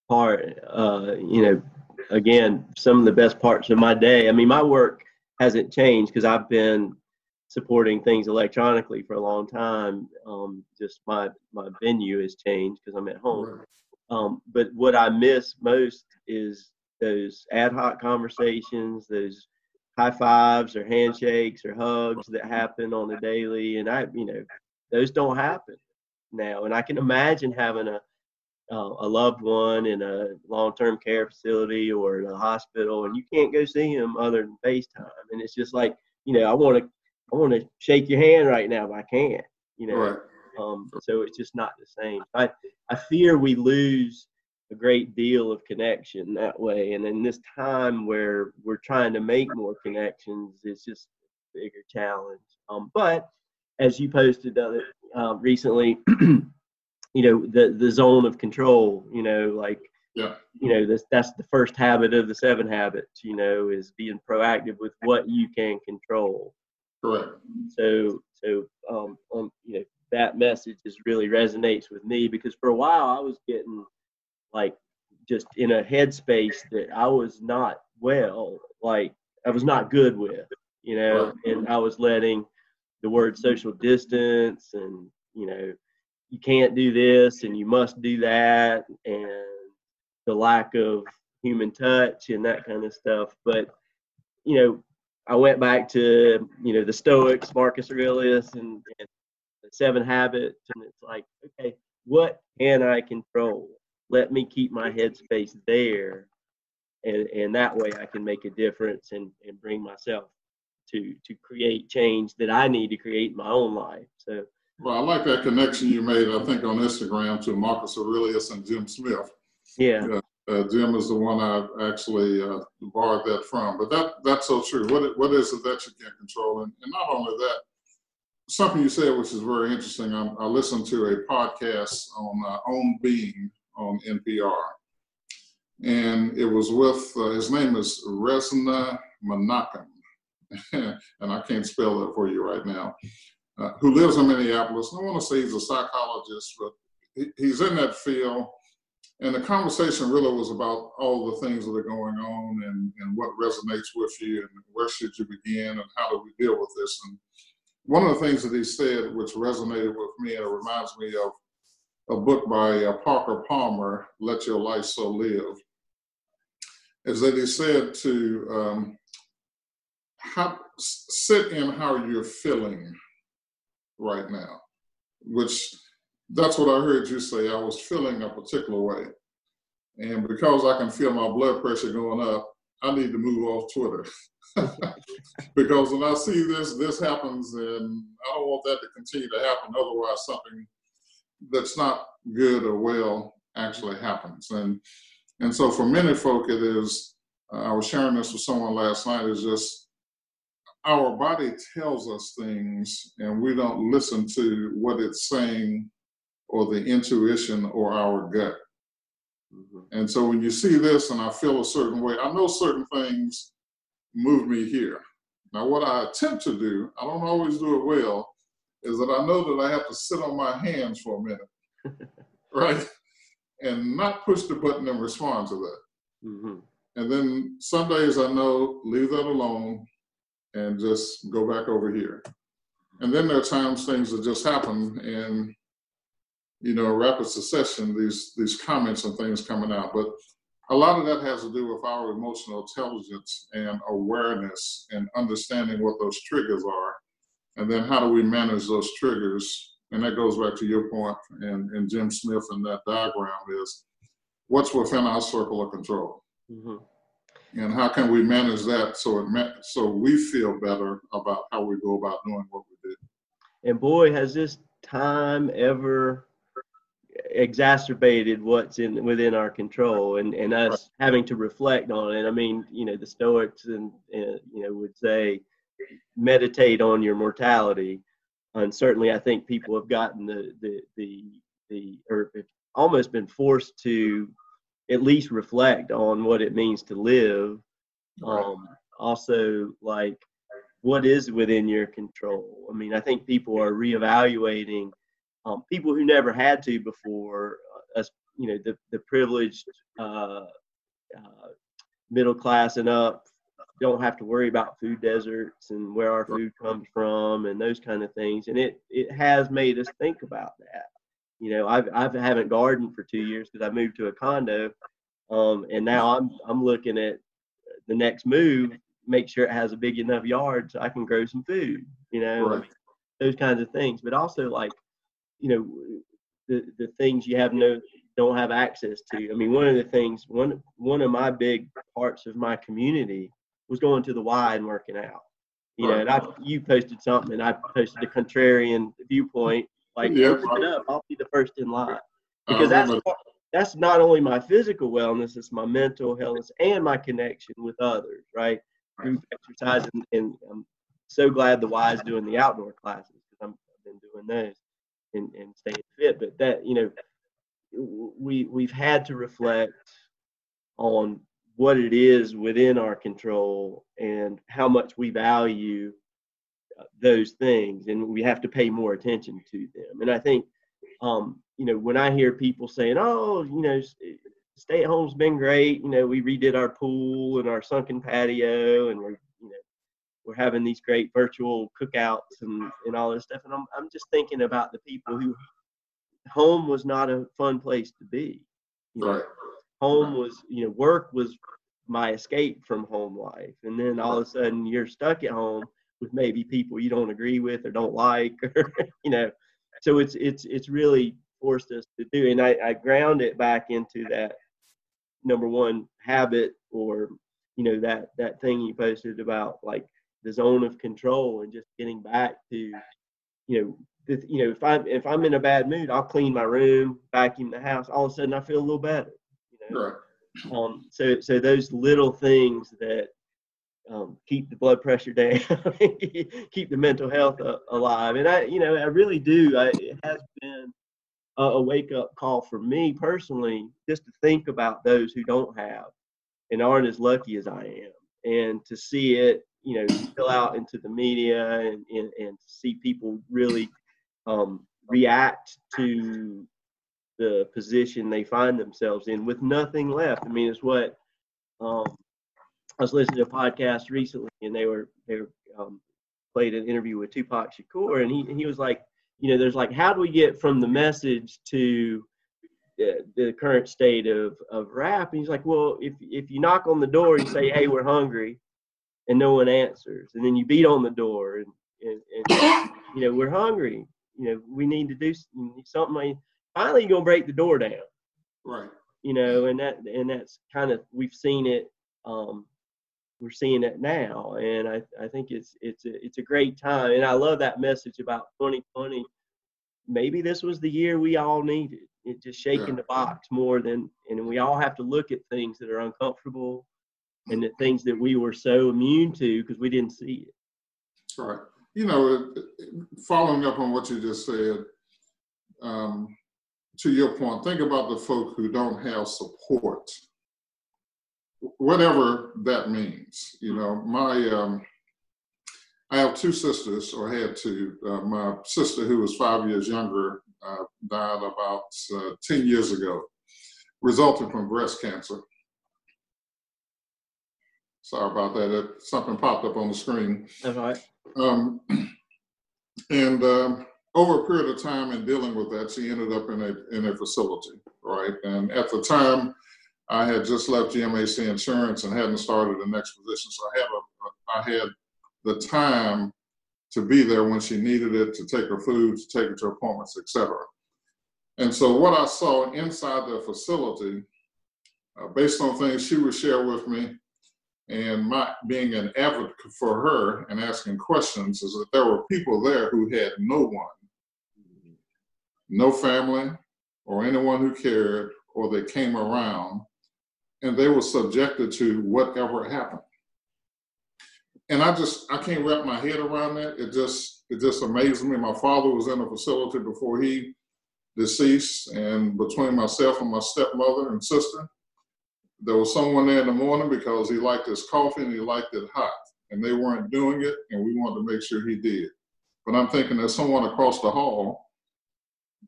part, uh, you know, again, some of the best parts of my day. I mean, my work hasn't changed because I've been supporting things electronically for a long time. Um, just my my venue has changed because I'm at home. Right. Um, but what I miss most is those ad hoc conversations, those high fives or handshakes or hugs that happen on a daily. And I, you know, those don't happen now. And I can imagine having a uh, a loved one in a long-term care facility or in a hospital, and you can't go see him other than FaceTime. And it's just like, you know, I want to I want to shake your hand right now, but I can't. You know, Right. um, so it's just not the same. I I fear we lose a great deal of connection that way, and in this time where we're trying to make more connections, it's just a bigger challenge. Um, but as you posted other, um, recently, you know, the the zone of control. You know, like Yeah. you know, this that's the first habit of the seven habits. You know, is being proactive with what you can control Correct. so so um, um you know that message is really resonates with me because for a while I was getting like just in a headspace that I was not well like I was not good with you know and I was letting the word social distance and you know you can't do this and you must do that and the lack of human touch and that kind of stuff but you know I went back to you know the Stoics, Marcus Aurelius, and, and the Seven Habits, and it's like, okay, what can I control? Let me keep my headspace there, and and that way I can make a difference and and bring myself to to create change that I need to create in my own life. So Well, I like that connection you made, I think, on Instagram to Marcus Aurelius and Jim Smith. yeah, Uh, Jim is the one I actually uh, borrowed that from. But that that's so true. What what is it that you can control? And, and not only that, something you said which is very interesting. I, I listened to a podcast on uh, On Being on NPR, and it was with uh, his name is Resmaa Menakem, and I can't spell that for you right now. Uh, who lives in Minneapolis? I want to say he's a psychologist, but he, he's in that field and the conversation really was about all the things that are going on and, and what resonates with you and where should you begin and how do we deal with this. And one of the things that he said, which resonated with me, and it reminds me of a book by uh, Parker Palmer, Let Your Life So Live, is that he said to um, how, sit in how you're feeling right now, which that's what I heard you say. I was feeling a particular way. And because I can feel my blood pressure going up, I need to move off Twitter. because when I see this, this happens, and I don't want that to continue to happen. Otherwise, something that's not good or well actually happens. And and so for many folk, it is. Uh, I was sharing this with someone last night. Is just our body tells us things, and we don't listen to what it's saying or the intuition or our gut. Mhm. And so when you see this and I feel a certain way, I know certain things move me here. Now, what I attempt to do, I don't always do it well, is that I know that I have to sit on my hands for a minute, right? And not push the button and respond to that. Mhm. And then some days I know, leave that alone and just go back over here. And then there are times things that just happen and you know, rapid succession, these these comments and things coming out. But a lot of that has to do with our emotional intelligence and awareness and understanding what those triggers are. And then how do we manage those triggers? And that goes back to your point and, and Jim Smith and that diagram is what's within our circle of control Mhm. and how can we manage that so it ma- so we feel better about how we go about doing what we do. And boy, has this time ever exacerbated what's in within our control and, and us having to reflect on it. I mean, you know, the Stoics and, and you know would say meditate on your mortality. And certainly I think people have gotten the the the, the or have almost been forced to at least reflect on what it means to live. Um, also like what is within your control. I mean, I think people are reevaluating um, people who never had to before, uh, us, you know, the, the privileged uh, uh, middle class and up don't have to worry about food deserts and where our food comes from and those kind of things. And it it has made us think about that. You know, I've I've haven't gardened for two years because I moved to a condo, um, and now I'm I'm looking at the next move, make sure it has a big enough yard so I can grow some food. You know, Right. those kinds of things. But also like, you know, the the things you have no don't have access to. I mean, one of the things one one of my big parts of my community was going to the Y and working out. You know, and I you posted something and I posted a contrarian viewpoint. Like, Yeah. open up, I'll be the first in line because that's part- that's not only my physical wellness, it's my mental health and my connection with others, right? Group exercise, and, and I'm so glad the Y is doing the outdoor classes because I'm I've been doing those and, and staying fit. But that you know, we we've had to reflect on what it is within our control and how much we value uh, those things, and we have to pay more attention to them. And I think um, you know, when I hear people saying, "Oh, you know, stay at home's been great," you know, we redid our pool and our sunken patio, and we're, you know, we're having these great virtual cookouts and and all this stuff. And I'm I'm just thinking about the people who home was not a fun place to be. You know, Right. Home was, you know, work was my escape from home life, and then all of a sudden you're stuck at home with maybe people you don't agree with or don't like, or you know. So it's it's it's really forced us to do and I, I ground it back into that number one habit or you know that that thing you posted about like the zone of control and just getting back to you know you know if i'm if i'm in a bad mood i'll clean my room vacuum the house. All of a sudden i feel a little better Right. um, so so those little things that um, keep the blood pressure down, keep the mental health uh, alive, and I, you know, I really do. I, it has been a, a wake up call for me personally, just to think about those who don't have and aren't as lucky as I am, and to see it, you know, spill out into the media and and, and see people really um, react to the position they find themselves in with nothing left. I mean, it's what um, I was listening to a podcast recently, and they were they were, um, played an interview with Tupac Shakur, and he he was like, you know, there's like, how do we get from the message to the, the current state of of rap? And he's like, well, if if you knock on the door and say, hey, we're hungry, and no one answers, and then you beat on the door and and, and you know, we're hungry. You know, we need to do something. Finally, you're gonna break the door down Right. you know, and that and that's kind of we've seen it. Um, we're seeing it now, and I I think it's it's a, it's a great time, and I love that message about 2020. Maybe this was the year we all needed. It just shaking Yeah. the box more than, and we all have to look at things that are uncomfortable, and the things that we were so immune to because we didn't see it. Right. You know, following up on what you just said, um, to your point, think about the folk who don't have support, whatever that means. You know, my, um, I have two sisters, or had two. Uh, my sister, who was five years younger, uh, died about uh, 10 years ago, resulting from breast cancer. Sorry about that. It, something popped up on the screen. That's right. Um, and um, over a period of time in dealing with that, she ended up in a in a facility, right? And at the time, I had just left GMAC Insurance and hadn't started the next position, so I had a I had the time to be there when she needed it, to take her food, to take her to appointments, etc. And so, what I saw inside the facility, uh, based on things she would share with me, and my being an advocate for her and asking questions is that there were people there who had no one, no family, or anyone who cared, or they came around, and they were subjected to whatever happened. And I just I can't wrap my head around that. It just it just amazes me. My father was in a facility before he deceased, and between myself and my stepmother and sister, there was someone there in the morning because he liked his coffee and he liked it hot. And they weren't doing it, and we wanted to make sure he did. But I'm thinking there's someone across the hall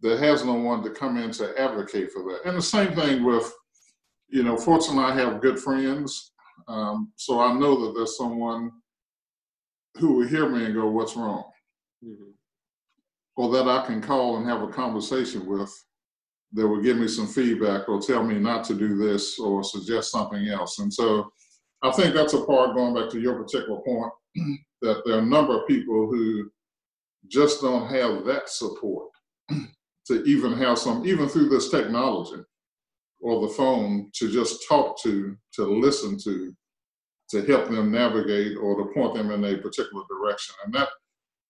that has no one to come in to advocate for that. And the same thing with, you know, fortunately I have good friends Um, so I know that there's someone who will hear me and go, "What's wrong?" Mm-hmm. Or that I can call and have a conversation with that will give me some feedback or tell me not to do this or suggest something else. And so I think that's a part going back to your particular point that there are a number of people who just don't have that support to even have some, even through this technology or the phone, to just talk to, to listen to, to help them navigate or to point them in a particular direction. And that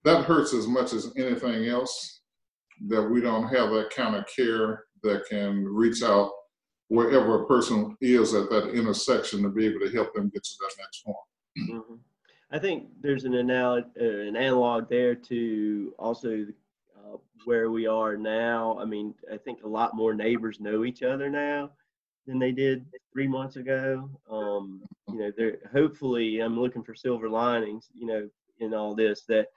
that hurts as much as anything else that we don't have that kind of care that can reach out wherever a person is at that intersection to be able to help them get to that next point. Mm-hmm. I think there's an, analog, uh, an analog there to also uh, where we are now. I mean, I think a lot more neighbors know each other now than they did three months ago. Um, you know, they're hopefully I'm looking for silver linings. You know, in all this that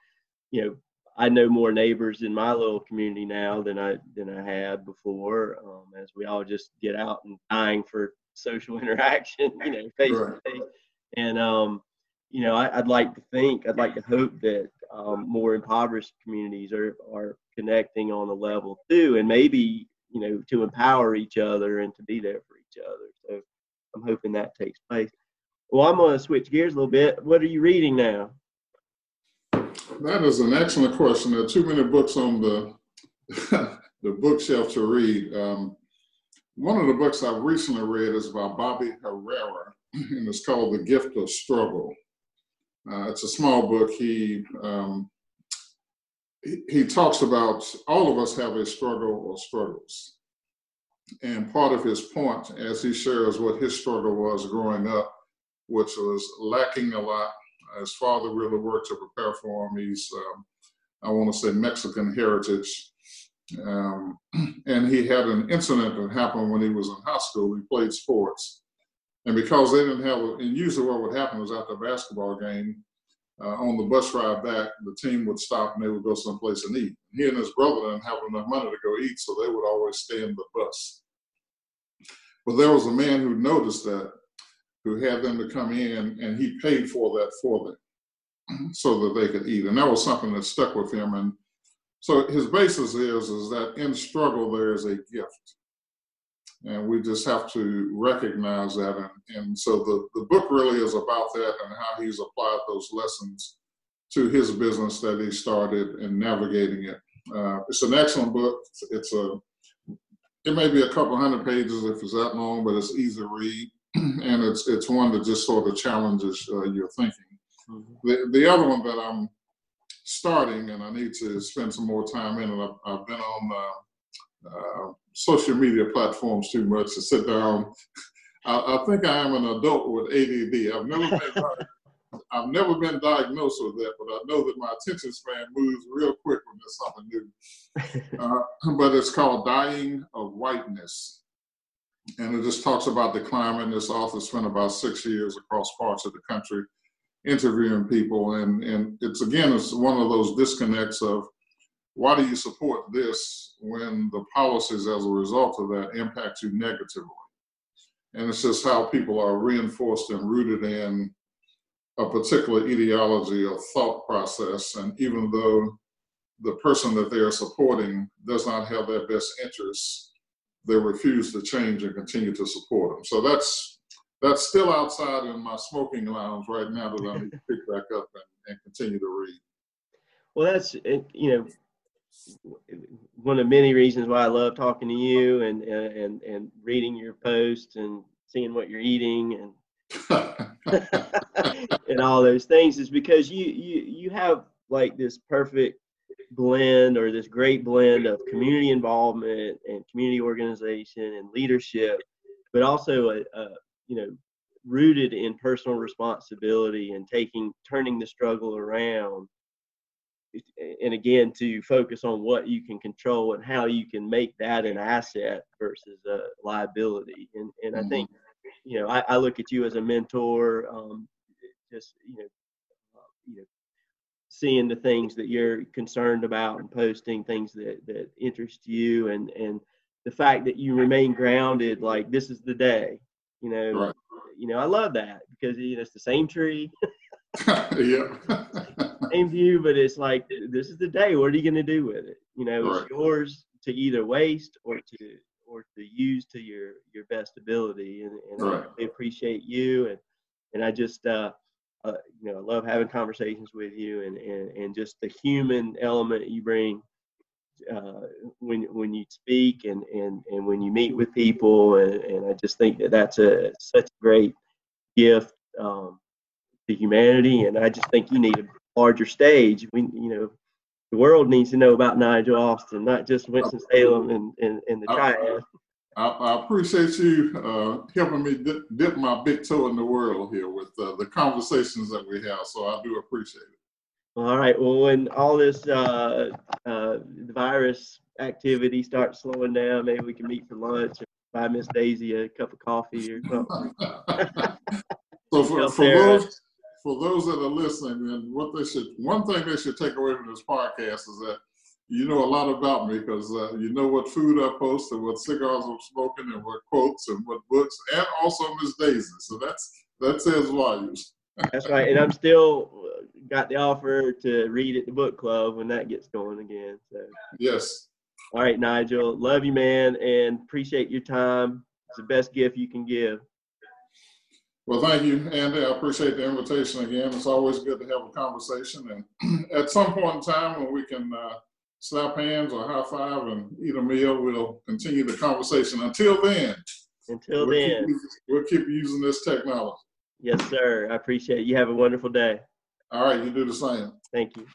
you know I know more neighbors in my little community now than I than I had before. Um, as we all just get out and dying for social interaction, you know, face to face. And um, you know, I, would like to think, I'd like to hope that um, more impoverished communities are are connecting on a level too, and maybe you know to empower each other and to be there for each other. So I'm hoping that takes place. Well, I'm going to switch gears a little bit. What are you reading now? That is an excellent question. There are too many books on the the bookshelf to read. Um, one of the books I've recently read is by Bobby Herrera, and it's called The Gift of Struggle. Uh, it's a small book. He, um, he he talks about all of us have a struggle or struggles, and part of his point, as he shares what his struggle was growing up, which was lacking a lot his father really worked to prepare for him. He's, um, I want to say, Mexican heritage. Um, and he had an incident that happened when he was in high school. He played sports. And because they didn't have, and usually what would happen was after a basketball game, uh, on the bus ride back, the team would stop and they would go someplace and eat. He and his brother didn't have enough money to go eat, so they would always stay in the bus. But there was a man who noticed that who had them to come in, and he paid for that for them so that they could eat. And that was something that stuck with him. And so his basis is is that in struggle there is a gift. And we just have to recognize that. And, and so the, the book really is about that and how he's applied those lessons to his business that he started and navigating it. Uh, it's an excellent book. It's a it may be a couple hundred pages if it's that long, but it's easy to read. and it's it's one that just sort of challenges uh, your thinking. Mm-hmm. The the other one that I'm starting, and I need to spend some more time in, and I've, I've been on uh, uh, social media platforms too much to sit down. I, I, think I am an adult with ADD. I've never been I've never been diagnosed with that, but I know that my attention span moves real quick when there's something new. Uh, but it's called Dying of Whiteness and it just talks about the climate. This author spent about six years across parts of the country interviewing people, and and it's again it's one of those disconnects of why do you support this when the policies as a result of that impact you negatively, and it's just how people are reinforced and rooted in a particular ideology or thought process, and even though the person that they are supporting does not have their best interests they refuse to change and continue to support them. So that's that's still outside in my smoking lounge right now that I need to pick back up and, and continue to read. Well, that's you know one of many reasons why I love talking to you and and and reading your posts and seeing what you're eating and and all those things is because you you you have like this perfect blend or this great blend of community involvement and community organization and leadership, but also a, a you know rooted in personal responsibility and taking turning the struggle around and again to focus on what you can control and how you can make that an asset versus a liability and and mm-hmm. i think you know I, I, look at you as a mentor um, just you know uh, you know seeing the things that you're concerned about and posting things that that interest you and and the fact that you remain grounded like this is the day you know right. you know, I love that because you know, it's the same tree, yeah. same view, but it's like this is the day. What are you going to do with it? You know, Right. it's yours to either waste or to or to use to your your best ability. And, and I Right. really appreciate you and and I just uh, uh, you know I love having conversations with you and and and just the human element you bring uh, when when you speak and and and when you meet with people and, and I just think that that's a such a great gift um, to humanity and I just think you need a larger stage we you know the world needs to know about Nigel Alston not just Winston Salem and and, and the triad I, I appreciate you uh, helping me dip, dip my big toe in the world here with uh, the conversations that we have. So I do appreciate it. all right well when all this uh, uh, virus activity starts slowing down maybe we can meet for lunch and buy Miss Daisy a cup of coffee or something so for, for those for those that are listening, and what they should one thing they should take away from this podcast is that you know a lot about me because uh, you know what food I post and what cigars I'm smoking and what quotes and what books and also Miss Daisy. So that's that says volumes. That's right, and I'm still uh, got the offer to read at the book club when that gets going again. So, Yes. all right, Nigel, love you, man, and appreciate your time. It's the best gift you can give. Well, thank you, Andy. I appreciate the invitation again. It's always good to have a conversation. And at some point in time when we can uh, slap hands or high five and eat a meal, we'll continue the conversation. Until then, Until we'll, then, keep, we'll keep using this technology. yes, sir. I appreciate it. You have a wonderful day. All right, you do the same. Thank you.